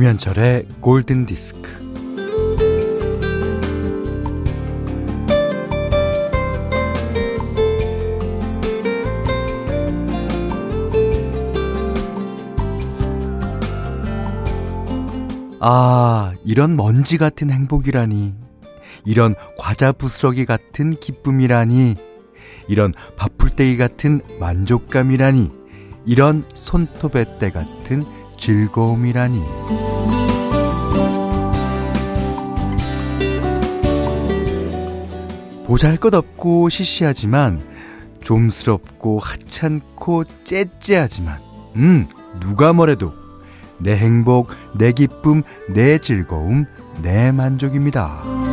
김현철의 골든 디스크. 아, 이런 먼지 같은 행복이라니. 이런 과자 부스러기 같은 기쁨이라니. 이런 바풀떼기 같은 만족감이라니. 이런 손톱의 때 같은 즐거움이라니. 보잘 것 없고 시시하지만 좀스럽고 하찮고 째째하지만 음 누가 뭐래도 내 행복, 내 기쁨, 내 즐거움, 내 만족입니다.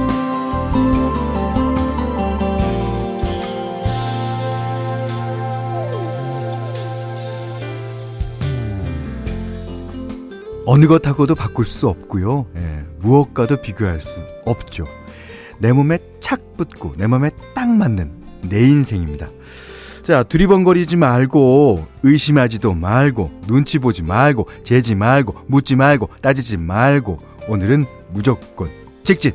어느 것하고도 바꿀 수 없고요. 예, 무엇과도 비교할 수 없죠. 내 몸에 착 붙고 내 몸에 딱 맞는 내 인생입니다. 자, 두리번거리지 말고 의심하지도 말고 눈치 보지 말고 재지 말고 묻지 말고 따지지 말고 오늘은 무조건 직진.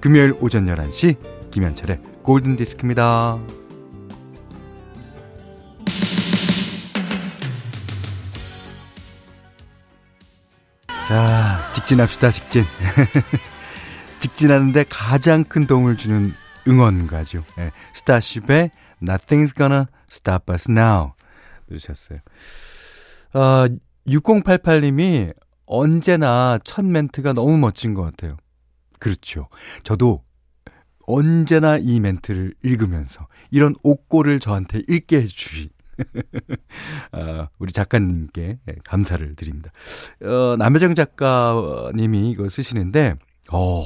금요일 오전 11시 김현철의 골든 디스크입니다. 자, 직진합시다, 직진. 직진하는데 가장 큰 도움을 주는 응원가죠. 네, 스타쉽의 Nothing's Gonna Stop Us Now 들으셨어요. 어, 6088님이 언제나 첫 멘트가 너무 멋진 것 같아요. 그렇죠. 저도 언제나 이 멘트를 읽으면서 이런 옥고를 저한테 읽게 해주시 어, 우리 작가님께 예, 감사를 드립니다. 어, 남혜정 작가님이 이거 쓰시는데, 어,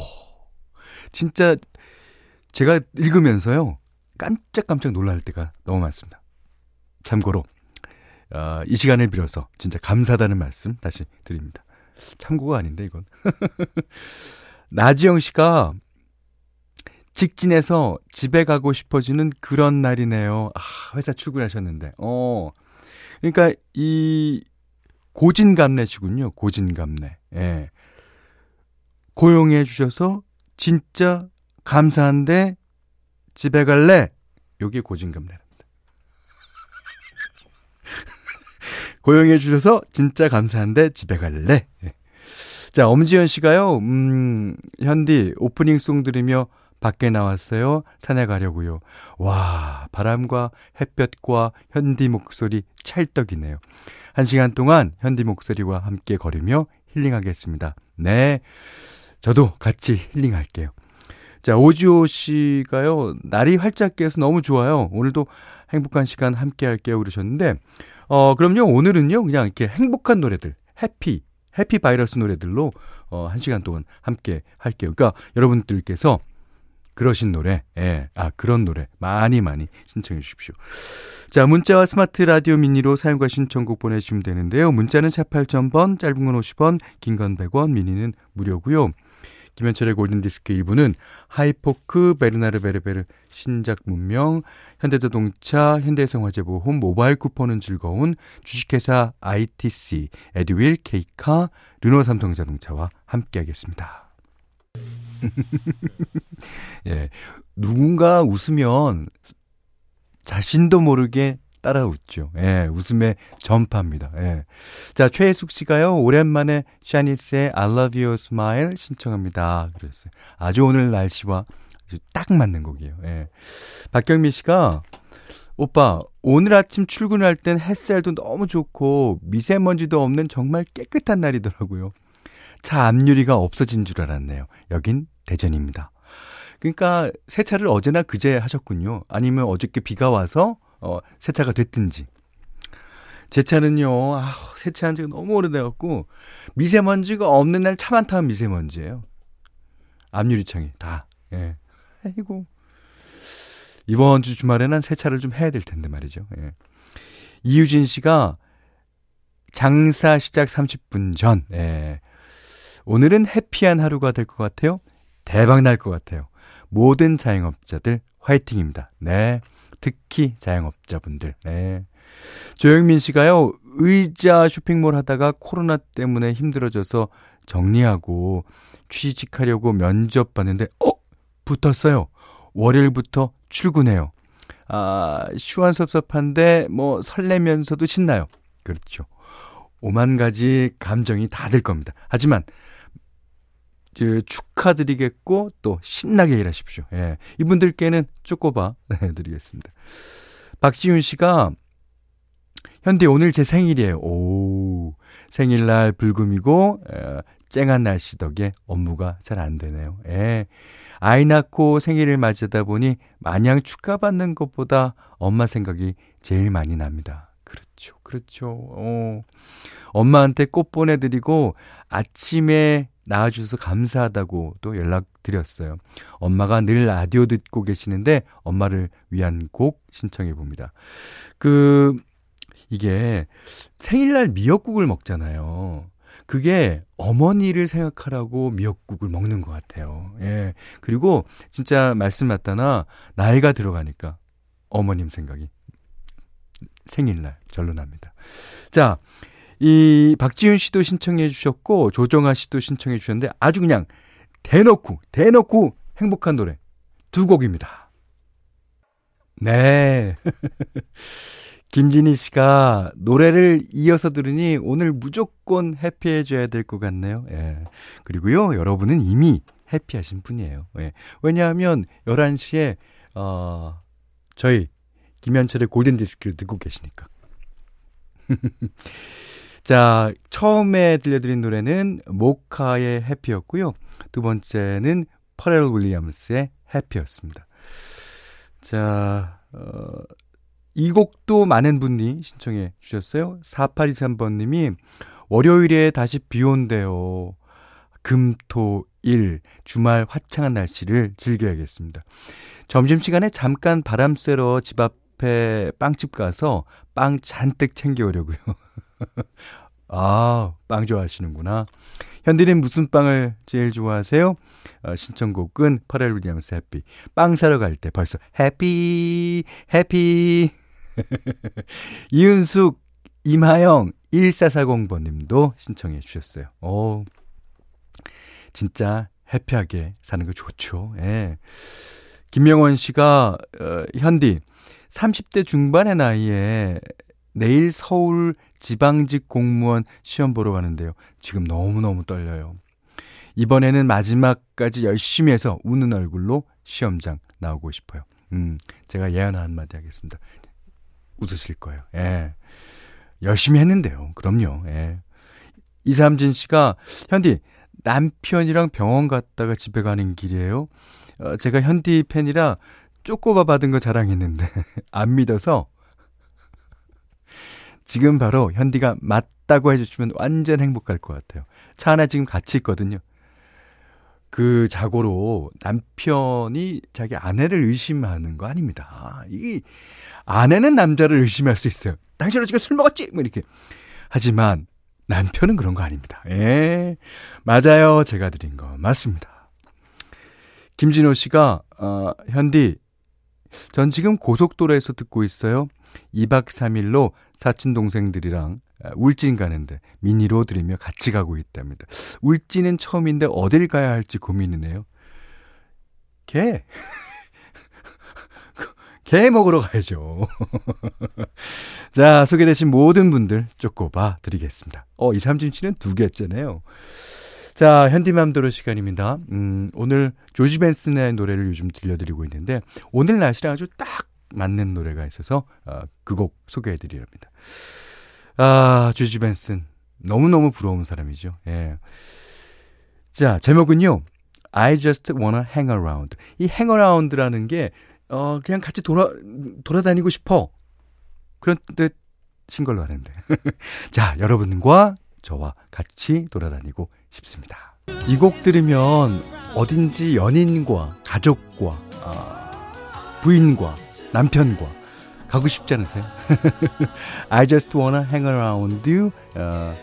진짜 제가 읽으면서요, 깜짝깜짝 놀랄 때가 너무 많습니다. 참고로, 어, 이 시간을 빌어서 진짜 감사하다는 말씀 다시 드립니다. 참고가 아닌데, 이건. 나지영 씨가 직진해서 집에 가고 싶어지는 그런 날이네요. 아, 회사 출근하셨는데. 어. 그러니까 이 고진감래시군요. 고진감래. 예. 고용해 주셔서 진짜 감사한데 집에 갈래? 요게 고진감래랍니다. 고용해 주셔서 진짜 감사한데 집에 갈래? 예. 자, 엄지현 씨가요. 음, 현디 오프닝 송 들으며 밖에 나왔어요. 산에 가려고요. 와, 바람과 햇볕과 현디 목소리 찰떡이네요. 한 시간 동안 현디 목소리와 함께 걸으며 힐링하겠습니다. 네. 저도 같이 힐링할게요. 자, 오지오 씨가요, 날이 활짝 깨서 너무 좋아요. 오늘도 행복한 시간 함께 할게요. 그러셨는데, 어, 그럼요, 오늘은요, 그냥 이렇게 행복한 노래들, 해피, 해피 바이러스 노래들로, 어, 한 시간 동안 함께 할게요. 그러니까 여러분들께서 그러신 노래, 예, 아, 그런 노래 많이 많이 신청해 주십시오. 자, 문자와 스마트 라디오 미니로 사용과 신청곡 보내주시면 되는데요. 문자는 샵 8000번, 짧은 건 50원, 긴 건 100원, 미니는 무료고요. 김현철의 골든디스크 1부는 하이포크, 베르나르 베르베르, 신작 문명, 현대자동차, 현대해상화재보험, 모바일 쿠폰은 즐거운 주식회사 ITC, 에듀윌, 케이카, 르노 삼성자동차와 함께하겠습니다. 예. 누군가 웃으면 자신도 모르게 따라 웃죠. 예, 웃음에 전파입니다. 예. 자, 최혜숙 씨가요, 오랜만에 샤니스의 I love your smile 신청합니다. 그랬어요. 아주 오늘 날씨와 아주 딱 맞는 곡이에요. 예. 박경미 씨가, 오빠, 오늘 아침 출근할 땐 햇살도 너무 좋고 미세먼지도 없는 정말 깨끗한 날이더라고요. 차 앞유리가 없어진 줄 알았네요. 여긴 대전입니다. 그러니까 세차를 어제나 그제 하셨군요. 아니면 어저께 비가 와서 어, 세차가 됐든지. 제 차는요, 아, 세차한 지가 너무 오래돼갖고 미세먼지가 없는 날 차만 타면 미세먼지예요. 앞유리창이 다. 예. 아이고. 이번 주 주말에는 세차를 좀 해야 될 텐데 말이죠. 예. 이유진 씨가 장사 시작 30분 전, 예. 오늘은 해피한 하루가 될 것 같아요. 대박 날 것 같아요. 모든 자영업자들 화이팅입니다. 네. 특히 자영업자분들. 네. 조영민 씨가요, 의자 쇼핑몰 하다가 코로나 때문에 힘들어져서 정리하고 취직하려고 면접 봤는데, 어? 붙었어요. 월요일부터 출근해요. 아, 시원섭섭한데, 뭐, 설레면서도 신나요. 그렇죠. 오만 가지 감정이 다 들 겁니다. 하지만, 그, 축하드리겠고, 또 신나게 일하십시오. 예. 이분들께는 쪼꼬바 네, 드리겠습니다. 박지윤 씨가, 현대 오늘 제 생일이에요. 오, 생일날 불금이고, 에, 쨍한 날씨 덕에 업무가 잘 안 되네요. 예. 아이 낳고 생일을 맞이하다 보니 마냥 축하받는 것보다 엄마 생각이 제일 많이 납니다. 그렇죠. 그렇죠. 어. 엄마한테 꽃 보내드리고 아침에 낳아주셔서 감사하다고 또 연락드렸어요. 엄마가 늘 라디오 듣고 계시는데 엄마를 위한 곡 신청해 봅니다. 그, 이게 생일날 미역국을 먹잖아요. 그게 어머니를 생각하라고 미역국을 먹는 것 같아요. 예. 그리고 진짜 말씀 맞다나 나이가 들어가니까 어머님 생각이 생일날 절로 납니다. 자, 이 박지윤 씨도 신청해 주셨고 조정아 씨도 신청해 주셨는데 아주 그냥 대놓고 대놓고 행복한 노래 두 곡입니다. 네. 김진희 씨가 노래를 이어서 들으니 오늘 무조건 해피해 줘야 될 것 같네요. 예. 그리고요, 여러분은 이미 해피하신 분이에요. 예. 왜냐하면 11시에, 어, 저희 김현철의 골든 디스크를 듣고 계시니까. 자, 처음에 들려드린 노래는 모카의 해피였고요. 두 번째는 퍼렐 윌리엄스의 해피였습니다. 자, 어, 이 곡도 많은 분이 신청해 주셨어요. 4823번님이 월요일에 다시 비 온대요. 금, 토, 일, 주말 화창한 날씨를 즐겨야겠습니다. 점심시간에 잠깐 바람 쐬러 집 앞에 빵집 가서 빵 잔뜩 챙겨오려고요. 아, 빵 좋아하시는구나. 현디는 무슨 빵을 제일 좋아하세요? 어, 신청곡은 퍼렐 윌리엄스 해피. 빵 사러 갈 때 벌써 해피, 해피. 이은숙, 임하영, 1440번 님도 신청해 주셨어요. 오, 진짜 해피하게 사는 거 좋죠. 예. 김명원 씨가, 어, 현디, 30대 중반의 나이에 내일 서울 지방직 공무원 시험 보러 가는데요. 지금 너무너무 떨려요. 이번에는 마지막까지 열심히 해서 우는 얼굴로 시험장 나오고 싶어요. 음, 제가 예언 한마디 하겠습니다. 웃으실 거예요. 예. 열심히 했는데요. 그럼요. 예. 이삼진 씨가, 현디, 남편이랑 병원 갔다가 집에 가는 길이에요. 어, 제가 현디 팬이라 쪼꼬바 받은 거 자랑했는데, 안 믿어서, 지금 바로 현디가 맞다고 해주시면 완전 행복할 것 같아요. 차 안에 지금 같이 있거든요. 그 자고로 남편이 자기 아내를 의심하는 거 아닙니다. 이 아내는 남자를 의심할 수 있어요. 당신 어저께 술 먹었지? 뭐 이렇게. 하지만 남편은 그런 거 아닙니다. 예. 맞아요. 제가 드린 거 맞습니다. 김진호 씨가 어, 현디 전 지금 고속도로에서 듣고 있어요. 2박 3일로 사친 동생들이랑 울진 가는데 미니로 들으며 같이 가고 있답니다. 울진은 처음인데 어딜 가야 할지 고민이네요. 개. 개 먹으러 가야죠. 자, 소개되신 모든 분들 쪼꼬봐 드리겠습니다. 어, 이삼진 씨는 두 개째네요. 자, 현디맘대로 시간입니다. 음, 오늘 조지 벤슨의 노래를 요즘 들려드리고 있는데, 오늘 날씨랑 아주 딱 맞는 노래가 있어서, 어, 그곡 소개해드리렵니다. 아, 조지 벤슨. 너무너무 부러운 사람이죠. 예. 자, 제목은요. I just wanna hang around. 이 hang around라는 게 어, 그냥 같이 돌아, 돌아다니고 싶어. 그런 뜻인 걸로 아는데. 자, 여러분과 저와 같이 돌아다니고 싶습니다. 이 곡 들으면 어딘지 연인과, 가족과, 어, 부인과, 남편과 가고 싶지 않으세요? I just wanna hang around you. 어,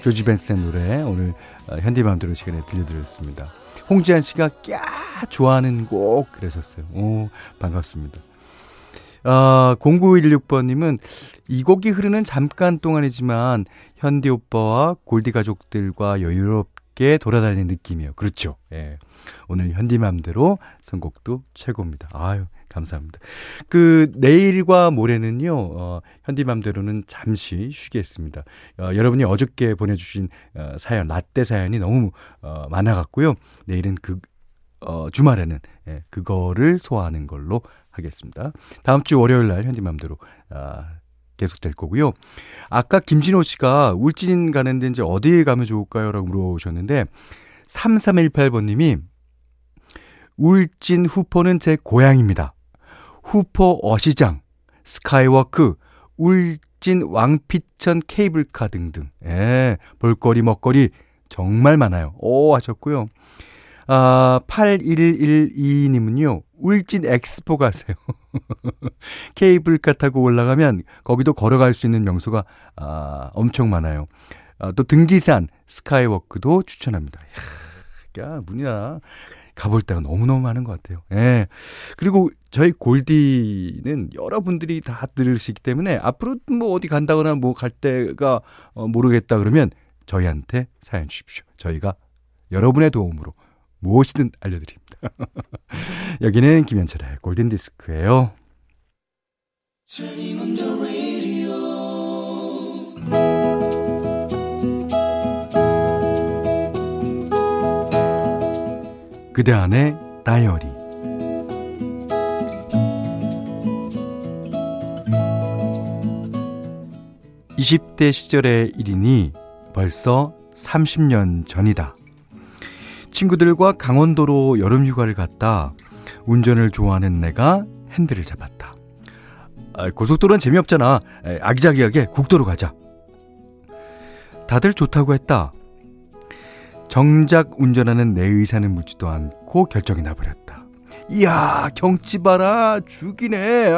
조지 벤슨의 노래 오늘 어, 현디맘대로 시간에 들려드렸습니다. 홍지한 씨가 꺄 좋아하는 곡 그러셨어요. 오 반갑습니다. 아, 0916번님은 이 곡이 흐르는 잠깐 동안이지만 현디 오빠와 골디 가족들과 여유롭게 돌아다니는 느낌이에요. 그렇죠. 예. 오늘 현디맘대로 선곡도 최고입니다. 아유, 감사합니다. 그 내일과 모레는요. 어, 현디맘대로는 잠시 쉬겠습니다. 어, 여러분이 어저께 보내주신 어, 사연 라떼 사연이 너무 어, 많아갖고요. 내일은 그 어, 주말에는 예, 그거를 소화하는 걸로 하겠습니다. 다음 주 월요일 날 현디맘대로 아, 계속될 거고요. 아까 김진호 씨가 울진 가는 데 이제 어디에 가면 좋을까요? 라고 물어보셨는데 3318번님이 울진 후포는 제 고향입니다. 후포 어시장, 스카이워크, 울진 왕피천 케이블카 등등. 예, 볼거리 먹거리 정말 많아요. 오 하셨고요. 아, 8112님은요, 울진 엑스포 가세요. 케이블카 타고 올라가면 거기도 걸어갈 수 있는 명소가 아, 엄청 많아요. 아, 또 등기산 스카이워크도 추천합니다. 야, 야 문이야. 가볼 데가 너무너무 많은 것 같아요. 예. 그리고 저희 골디는 여러분들이 다 들으시기 때문에 앞으로 뭐 어디 간다거나 뭐 갈 데가 어, 모르겠다 그러면 저희한테 사연 주십시오. 저희가 여러분의 도움으로 무엇이든 알려드립니다. 여기는 김현철의 골든디스크예요. 그대 안의 다이어리 (20대) 시절의 일이니 벌써 (30년) 전이다. 친구들과 강원도로 여름 휴가를 갔다 운전을 좋아하는 내가 핸들을 잡았다. 아, 고속도로는 재미없잖아. 아기자기하게 국도로 가자. 다들 좋다고 했다. 정작 운전하는 내 의사는 묻지도 않고 결정이 나버렸다. 이야, 경치 봐라. 죽이네.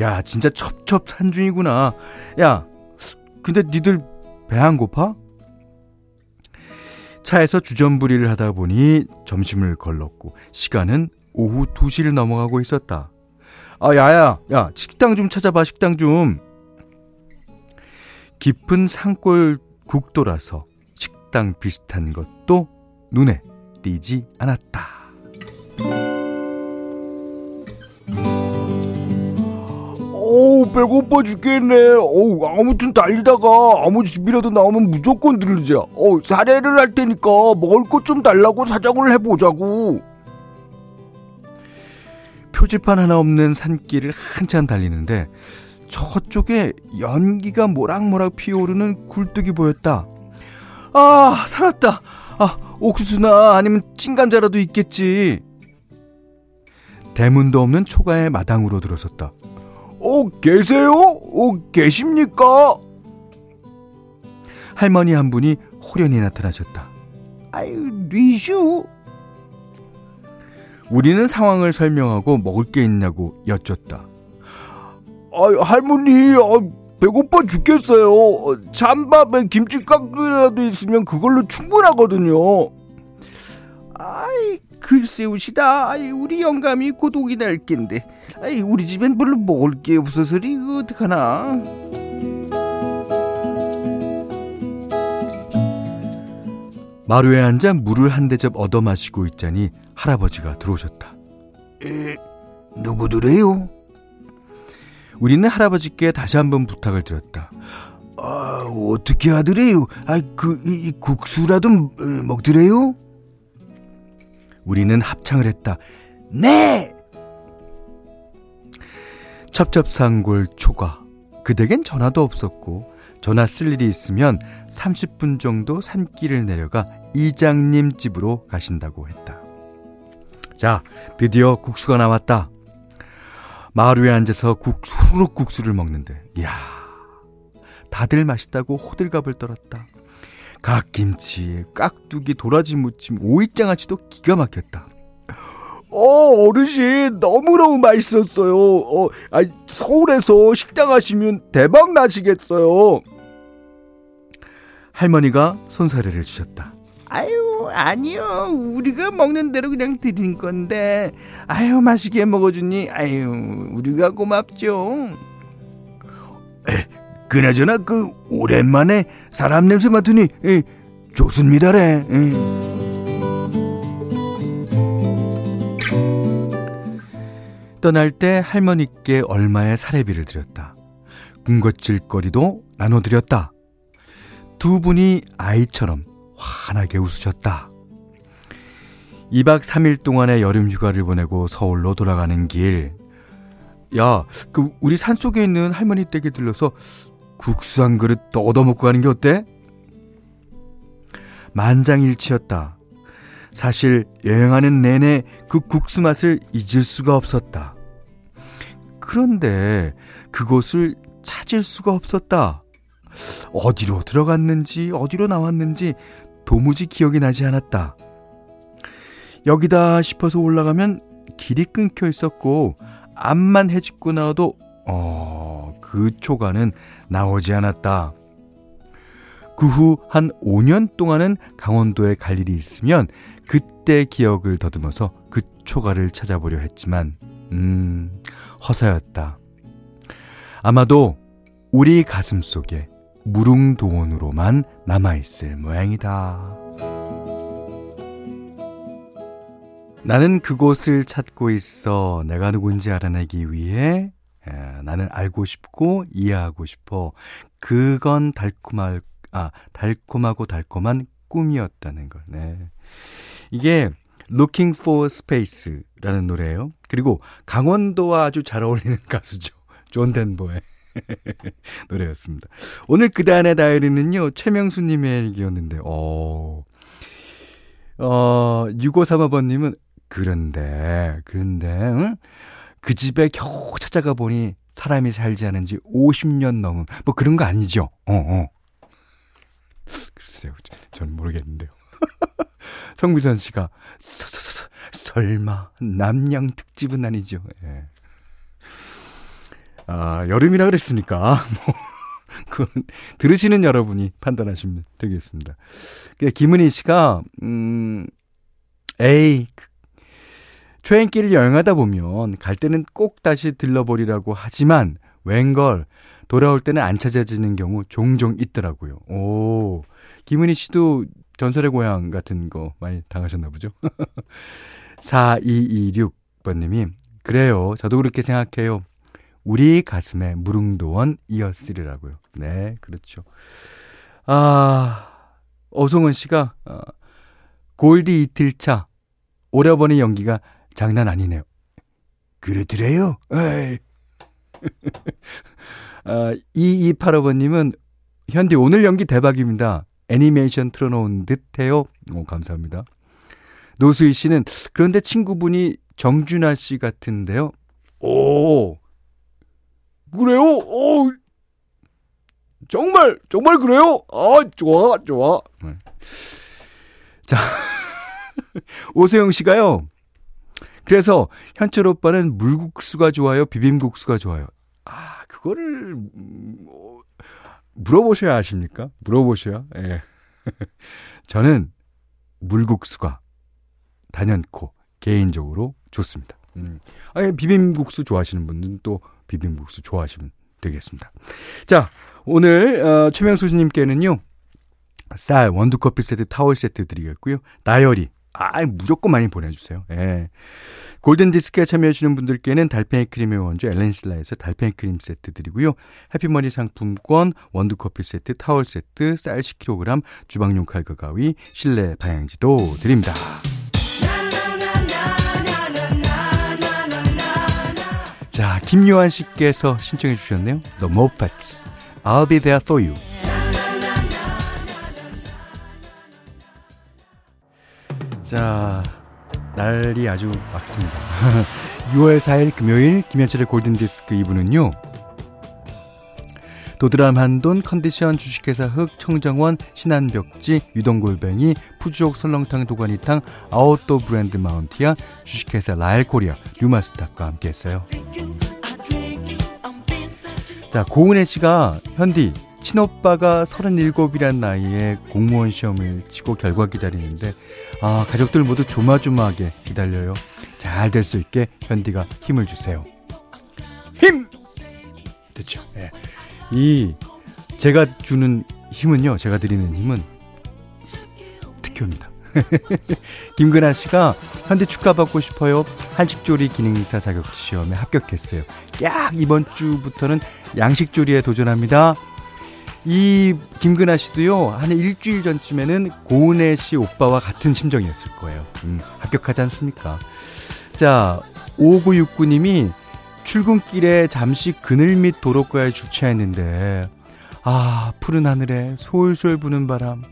야, 진짜 첩첩산중이구나. 야, 근데 니들 배 안 고파? 차에서 주전부리를 하다 보니 점심을 걸렀고 시간은 오후 2시를 넘어가고 있었다. 아, 야야, 야, 식당 좀 찾아봐, 식당 좀. 깊은 산골 국도라서 식당 비슷한 것도 눈에 띄지 않았다. 오 배고파 죽겠네. 오 아무튼 달리다가 아무 집이라도 나오면 무조건 들르자. 어 사례를 할 테니까 먹을 것 좀 달라고 사정을 해보자고. 표지판 하나 없는 산길을 한참 달리는데 저쪽에 연기가 모락모락 피어오르는 굴뚝이 보였다 아 살았다 아 옥수수나 아니면 찐감자라도 있겠지 대문도 없는 초가의 마당으로 들어섰다 어, 계세요? 어, 계십니까? 할머니 한 분이 호련히 나타나셨다. 아유, 리슈. 우리는 상황을 설명하고 먹을 게 있냐고 여쭙다. 아, 할머니, 아, 배고파 죽겠어요. 찬밥에 김치깍두기라도 있으면 그걸로 충분하거든요. 아이, 글쎄우시다. 아이, 우리 영감이 고독이 날 낀데. 아이, 우리 집엔 별로 먹을 게 없어서리, 이거 어떡하나. 마루에 앉아 물을 한 대접 얻어 마시고 있자니 할아버지가 들어오셨다. 에, 누구들래요? 우리는 할아버지께 다시 한번 부탁을 드렸다. 아, 어떻게 하더래요? 아, 그, 이, 이 국수라도 먹더래요? 우리는 합창을 했다. 네! 첩첩산골 초과. 그댁엔 전화도 없었고 전화 쓸 일이 있으면 30분 정도 산길을 내려가 이장님 집으로 가신다고 했다. 자, 드디어 국수가 나왔다. 마루에 앉아서 국수, 후룩 국수를 먹는데, 이야, 다들 맛있다고 호들갑을 떨었다. 갓김치, 깍두기, 도라지 무침, 오이장아찌도 기가 막혔다. 어, 어르신, 너무너무 맛있었어요. 어, 아, 서울에서 식당 하시면 대박 나시겠어요. 할머니가 손사래를 주셨다. 아유, 아니요. 우리가 먹는 대로 그냥 드린 건데. 아유, 맛있게 먹어주니. 아유, 우리가 고맙죠. 에, 그나저나 그 오랜만에 사람 냄새 맡으니 에, 좋습니다래. 응. 떠날 때 할머니께 얼마의 사례비를 드렸다. 군것질거리도 나눠드렸다. 두 분이 아이처럼 환하게 웃으셨다. 2박 3일 동안의 여름 휴가를 보내고 서울로 돌아가는 길. 야, 그 우리 산속에 있는 할머니 댁에 들러서 국수 한 그릇 더 얻어먹고 가는 게 어때? 만장일치였다. 사실 여행하는 내내 그 국수 맛을 잊을 수가 없었다. 그런데 그곳을 찾을 수가 없었다. 어디로 들어갔는지 어디로 나왔는지 도무지 기억이 나지 않았다. 여기다 싶어서 올라가면 길이 끊겨 있었고 앞만 해집고 나와도 어, 그 초가는 나오지 않았다. 그 후 한 5년 동안은 강원도에 갈 일이 있으면 그때 기억을 더듬어서 그 초가를 찾아보려 했지만 음, 허사였다. 아마도 우리 가슴 속에 무릉도원으로만 남아있을 모양이다. 나는 그곳을 찾고 있어 내가 누군지 알아내기 위해 에, 나는 알고 싶고 이해하고 싶어. 그건 달콤할 아 달콤하고 달콤한 꿈이었다는 걸. 네. 이게 Looking for Space라는 노래예요. 그리고 강원도와 아주 잘 어울리는 가수죠. 존 덴버의 노래였습니다. 오늘 그단의 다이어리는요, 최명수님의 얘기였는데, 어, 어, 6535번님은, 그런데, 그런데, 응? 그 집에 겨우 찾아가 보니 사람이 살지 않은 지 50년 넘은, 뭐 그런 거 아니죠? 어, 어. 글쎄요, 전 모르겠는데요. 성구전 씨가, 서, 서, 서, 설마, 남양 특집은 아니죠? 예. 아, 여름이라 그랬으니까, 뭐, 그건 들으시는 여러분이 판단하시면 되겠습니다. 김은희 씨가, 음, 에이, 트레인길을 여행하다 보면 갈 때는 꼭 다시 들러버리라고 하지만 웬걸 돌아올 때는 안 찾아지는 경우 종종 있더라고요. 오, 김은희 씨도 전설의 고향 같은 거 많이 당하셨나 보죠? 4226번님이, 그래요. 저도 그렇게 생각해요. 우리 가슴에 무릉도원이었으리라고요. 네, 그렇죠. 아, 어송은 씨가, 어, 골디 이틀차, 오래버니 연기가 장난 아니네요. 그렇더래요. 에이. 아, 2285번님은, 현디 오늘 연기 대박입니다. 애니메이션 틀어놓은 듯 해요. 오, 감사합니다. 노수희 씨는, 그런데 친구분이 정준하 씨 같은데요. 오, 그래요? 어, 정말, 정말 그래요? 아, 좋아, 좋아. 네. 자, 오세영 씨가요. 그래서 현철 오빠는 물국수가 좋아요? 비빔국수가 좋아요? 아, 그거를, 뭐, 물어보셔야 아십니까? 물어보셔야. 예. 저는 물국수가 단연코 개인적으로 좋습니다. 음. 아예 비빔국수 좋아하시는 분들은 또 비빔국수 좋아하시면 되겠습니다. 자, 오늘 어, 최명수 님께는요. 쌀, 원두커피 세트, 타월 세트 드리겠고요. 다이어리. 아, 무조건 많이 보내주세요. 예. 골든디스크에 참여해주시는 분들께는 달팽이 크림의 원조 엘렌실라에서 달팽이 크림 세트 드리고요. 해피머니 상품권, 원두커피 세트, 타월 세트, 쌀 10kg, 주방용 칼과 가위, 실내 방향지도 드립니다. 자, 김요한 씨께서 신청해 주셨네요. The Mopeds. I'll be there for you. 자, 날이 아주 맑습니다. 6월 4일 금요일 김현철의 골든디스크 2부는요. 도드람 한돈 컨디션 주식회사 흑 청정원 신한벽지 유동골뱅이 푸주옥 설렁탕 도가니탕 아웃도 브랜드 마운티아 주식회사 라엘코리아 류마스탁과 함께했어요. 자 고은혜 씨가 현디 친오빠가 37이란 나이에 공무원 시험을 치고 결과 기다리는데 아 가족들 모두 조마조마하게 기다려요. 잘 될 수 있게 현디가 힘을 주세요. 힘! 됐죠. 예. 이 제가 주는 힘은요, 제가 드리는 힘은 학교입니다. 김근아 씨가 현대 축하받고 싶어요. 한식조리 기능사 자격 시험에 합격했어요. 약 이번 주부터는 양식조리에 도전합니다. 이 김근아 씨도요, 한 일주일 전쯤에는 고은혜 씨 오빠와 같은 심정이었을 거예요. 음, 합격하지 않습니까? 자, 5969님이 출근길에 잠시 그늘 밑 도로가에 주차했는데, 아, 푸른 하늘에 솔솔 부는 바람.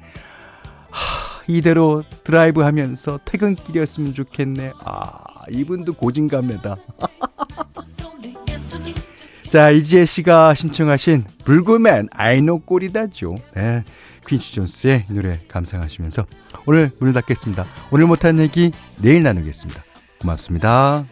하, 이대로 드라이브 하면서 퇴근길이었으면 좋겠네. 아, 이분도 고진감래다. 자, 이지혜 씨가 신청하신 불구맨 아이노 꼴이다죠. 네. 퀸시 존스의 노래 감상하시면서 오늘 문을 닫겠습니다. 오늘 못한 얘기 내일 나누겠습니다. 고맙습니다.